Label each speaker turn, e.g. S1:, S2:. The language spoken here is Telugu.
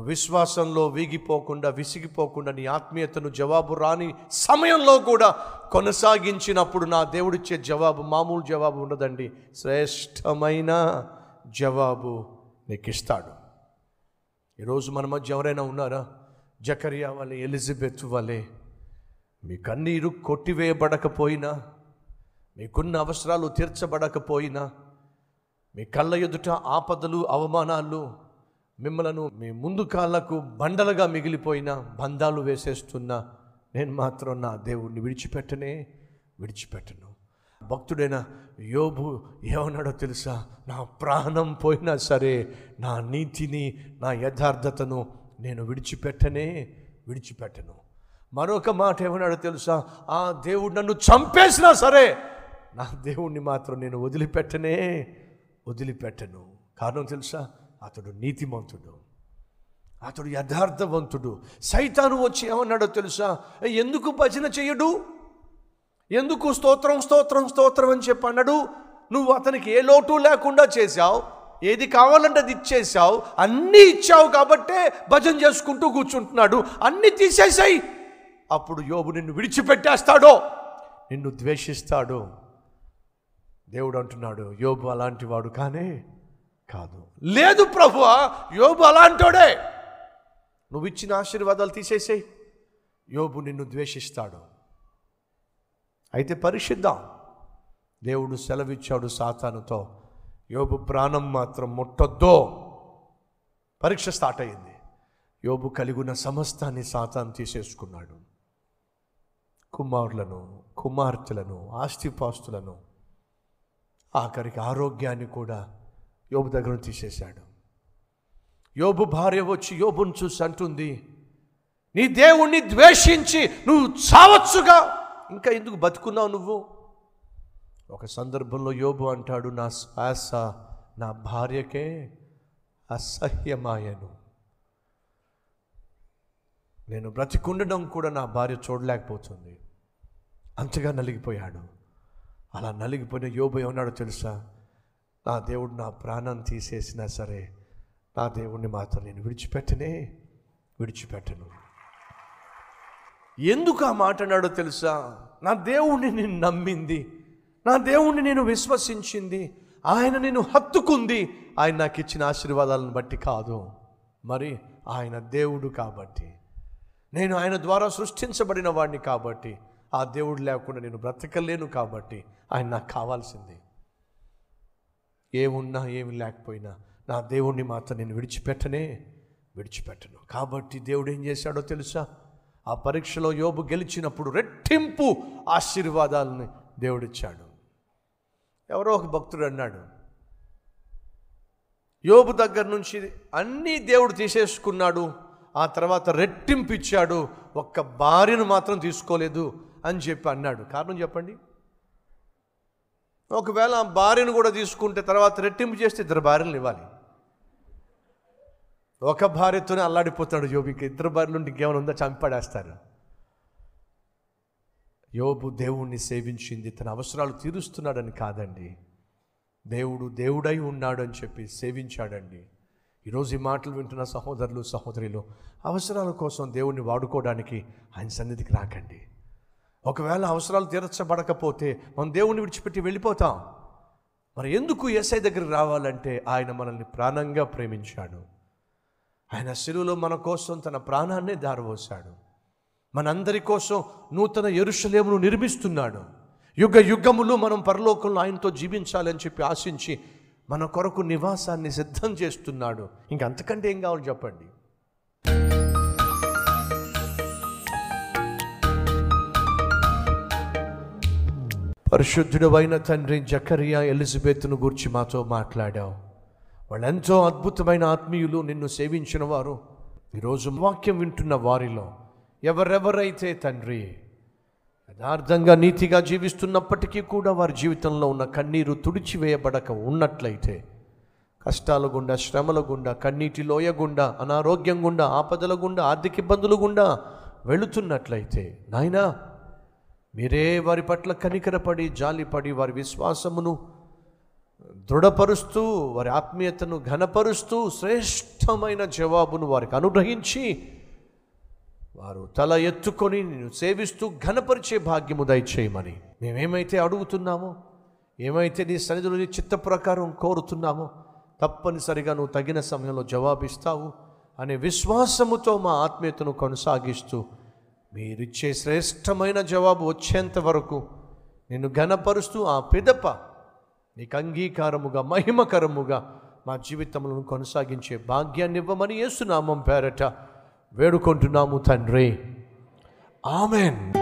S1: నువ్వు విశ్వాసంలో వీగిపోకుండా విసిగిపోకుండా నీ ఆత్మీయతను జవాబు రాని సమయంలో కూడా కొనసాగించినప్పుడు నా దేవుడిచ్చే జవాబు మామూలు జవాబు ఉండదండి. శ్రేష్టమైన జవాబు నీకిస్తాడు. ఈరోజు మన మధ్య ఎవరైనా ఉన్నారా? జకరియా వలె ఎలిజబెత్ వలె మీ కన్నీరు కొట్టివేయబడకపోయినా మీకున్న అవసరాలు తీర్చబడకపోయినా మీ కళ్ళ ఎదుట ఆపదలు అవమానాలు మిమ్మలను మీ ముందు కాళ్ళకు బండలుగా మిగిలిపోయిన బంధాలు వేసేస్తున్నా నేను మాత్రం నా దేవుణ్ణి విడిచిపెట్టనే విడిచిపెట్టను. భక్తుడైన యోబు ఏమన్నాడో తెలుసా? నా ప్రాణం పోయినా సరే నా నీతిని నా యథార్థతను నేను విడిచిపెట్టనే విడిచిపెట్టను. మరొక మాట ఏమన్నాడో తెలుసా? ఆ దేవుడు నన్ను చంపేసినా సరే నా దేవుణ్ణి మాత్రం నేను వదిలిపెట్టనే వదిలిపెట్టను. కారణం తెలుసా? అతడు నీతిమంతుడు. అతడు యథార్థవంతుడు. సైతాను వచ్చి ఏమన్నాడో తెలుసా? ఎందుకు భజన చెయ్యడు? ఎందుకు స్తోత్రం స్తోత్రం స్తోత్రం అని చెప్పి అన్నాడు? నువ్వు అతనికి ఏ లోటు లేకుండా చేశావు ఏది కావాలంటే అది ఇచ్చేసావు అన్నీ ఇచ్చావు కాబట్టే భజన చేసుకుంటూ కూర్చుంటున్నాడు. అన్నీ తీసేసాయి. అప్పుడు యోబు నిన్ను విడిచిపెట్టేస్తాడో నిన్ను ద్వేషిస్తాడు. దేవుడు అంటున్నాడు యోబు అలాంటి వాడు కానీ కాదు. లేదు ప్రభు యోబు అలాంటోడే. నువ్వు ఇచ్చిన ఆశీర్వాదాలు తీసేసేయి. యోబు నిన్ను ద్వేషిస్తాడు. అయితే పరీక్షిద్దాం దేవుడు సెలవిచ్చాడు సాతానుతో యోబు ప్రాణం మాత్రం ముట్టొద్దో. పరీక్ష స్టార్ట్ అయింది. యోబు కలిగిన సమస్తాన్ని సాతాను తీసేసుకున్నాడు. కుమారులను కుమార్తెలను ఆస్తిపాస్తులను ఆఖరికి ఆరోగ్యాన్ని కూడా యోబు దగ్గర నుంచి తీసేశాడు. యోబు భార్య వచ్చి యోబును చూసి అంటుంది నీ దేవుణ్ణి ద్వేషించి నువ్వు చావచ్చుగా. ఇంకా ఎందుకు బతుకున్నావు నువ్వు? ఒక సందర్భంలో యోబు అంటాడు నా శ్వాస నా భార్యకే అసహ్యమాయను. నేను బ్రతికుండడం కూడా నా భార్య చూడలేకపోతుంది. అంతగా నలిగిపోయాడు. అలా నలిగిపోయిన యోబు ఏమన్నాడో తెలుసా? నా దేవుడు నా ప్రాణం తీసేసినా సరే నా దేవుణ్ణి మాత్రం నేను విడిచిపెట్టనే విడిచిపెట్టను. ఎందుకు ఆ మాట అన్నాడో తెలుసా? నా దేవుణ్ణి నేను నమ్మింది. నా దేవుణ్ణి నేను విశ్వసించింది. ఆయన నేను హత్తుకుంది. ఆయన నాకు ఇచ్చిన ఆశీర్వాదాలను బట్టి కాదు. మరి ఆయన దేవుడు కాబట్టి. నేను ఆయన ద్వారా సృష్టించబడిన వాడిని కాబట్టి. ఆ దేవుడు లేకుండా నేను బ్రతకలేను కాబట్టి ఆయన నాకు కావాల్సింది. ఏమున్నా ఏమి లేకపోయినా నా దేవుణ్ణి మాత్రం నేను విడిచిపెట్టనే విడిచిపెట్టను. కాబట్టి దేవుడు ఏం చేశాడో తెలుసా? ఆ పరీక్షలో యోబు గెలిచినప్పుడు రెట్టింపు ఆశీర్వాదాలని దేవుడిచ్చాడు. ఎవరో ఒక భక్తుడు అన్నాడు యోబు దగ్గర నుంచి అన్నీ దేవుడు తీసేసుకున్నాడు ఆ తర్వాత రెట్టింపు ఇచ్చాడు ఒక్క భార్యను మాత్రం తీసుకోలేదు అని చెప్పి అన్నాడు. కారణం చెప్పండి. ఒకవేళ ఆ భార్యను కూడా తీసుకుంటే తర్వాత రెట్టింపు చేస్తే ఇద్దరు భార్యలు ఇవ్వాలి. ఒక భార్యతోనే అల్లాడిపోతాడు యోబు ఇంక ఇద్దరు భార్యలు ఇంకేమైనా ఉందో? చంపడేస్తారు. యోబు దేవుణ్ణి సేవించింది తన అవసరాలు తీరుస్తున్నాడని కాదండి. దేవుడు దేవుడై ఉన్నాడు అని చెప్పి సేవించాడండి. ఈరోజు ఈ మాటలు వింటున్న సహోదరులు సహోదరులు అవసరాల కోసం దేవుణ్ణి వాడుకోవడానికి ఆయన సన్నిధికి రాకండి. ఒకవేళ అవసరాలు తీర్చబడకపోతే మనం దేవుణ్ణి విడిచిపెట్టి వెళ్ళిపోతాం. మరి ఎందుకు ఎస్ఐ దగ్గరికి రావాలంటే ఆయన మనల్ని ప్రాణంగా ప్రేమించాడు. ఆయన శిలువలో మన కోసం తన ప్రాణాన్నే దారవోశాడు మనందరి కోసం నూతన ఎరుషలేమును నిర్మిస్తున్నాడు. యుగ యుగములు మనం పరలోకంలో ఆయనతో జీవించాలని చెప్పి ఆశించి మన కొరకు నివాసాన్ని సిద్ధం చేస్తున్నాడు. ఇంకంతకంటే ఏం కావాలి చెప్పండి? పరిశుద్ధుడు అయిన తండ్రి జకరియా ఎలిజబెత్ను గురించి మాతో మాట్లాడావు. వాళ్ళెంతో అద్భుతమైన ఆత్మీయులు నిన్ను సేవించిన వారు. ఈరోజు వాక్యం వింటున్న వారిలో ఎవరెవరైతే తండ్రి యథార్థంగా నీతిగా జీవిస్తున్నప్పటికీ కూడా వారి జీవితంలో ఉన్న కన్నీరు తుడిచివేయబడక ఉన్నట్లయితే కష్టాల గుండా శ్రమల గుండా కన్నీటి లోయ గుండా అనారోగ్యం గుండా ఆపదల గుండా ఆర్థిక ఇబ్బందులు గుండా వెళుతున్నట్లయితే నాయనా మీరే వారి పట్ల కనికరపడి జాలిపడి వారి విశ్వాసమును దృఢపరుస్తూ వారి ఆత్మీయతను ఘనపరుస్తూ శ్రేష్టమైన జవాబును వారికి అనుగ్రహించి వారు తల ఎత్తుకొని నేను సేవిస్తూ ఘనపరిచే భాగ్యము దయచేయమని. మేమేమైతే అడుగుతున్నామో ఏమైతే నీ సన్నిధిలో నీ చిత్త ప్రకారం కోరుతున్నామో తప్పనిసరిగా నువ్వు తగిన సమయంలో జవాబిస్తావు అనే విశ్వాసముతో మా ఆత్మీయతను కొనసాగిస్తూ మీరిచ్చే శ్రేష్టమైన జవాబు వచ్చేంత వరకు నిన్ను ఘనపరుస్తూ ఆ పిదప నీకు అంగీకారముగా మహిమకరముగా మా జీవితములను కొనసాగించే భాగ్యాన్ని ఇవ్వమని యేసునామం పేరట వేడుకుంటున్నాము తండ్రి. ఆమెన్.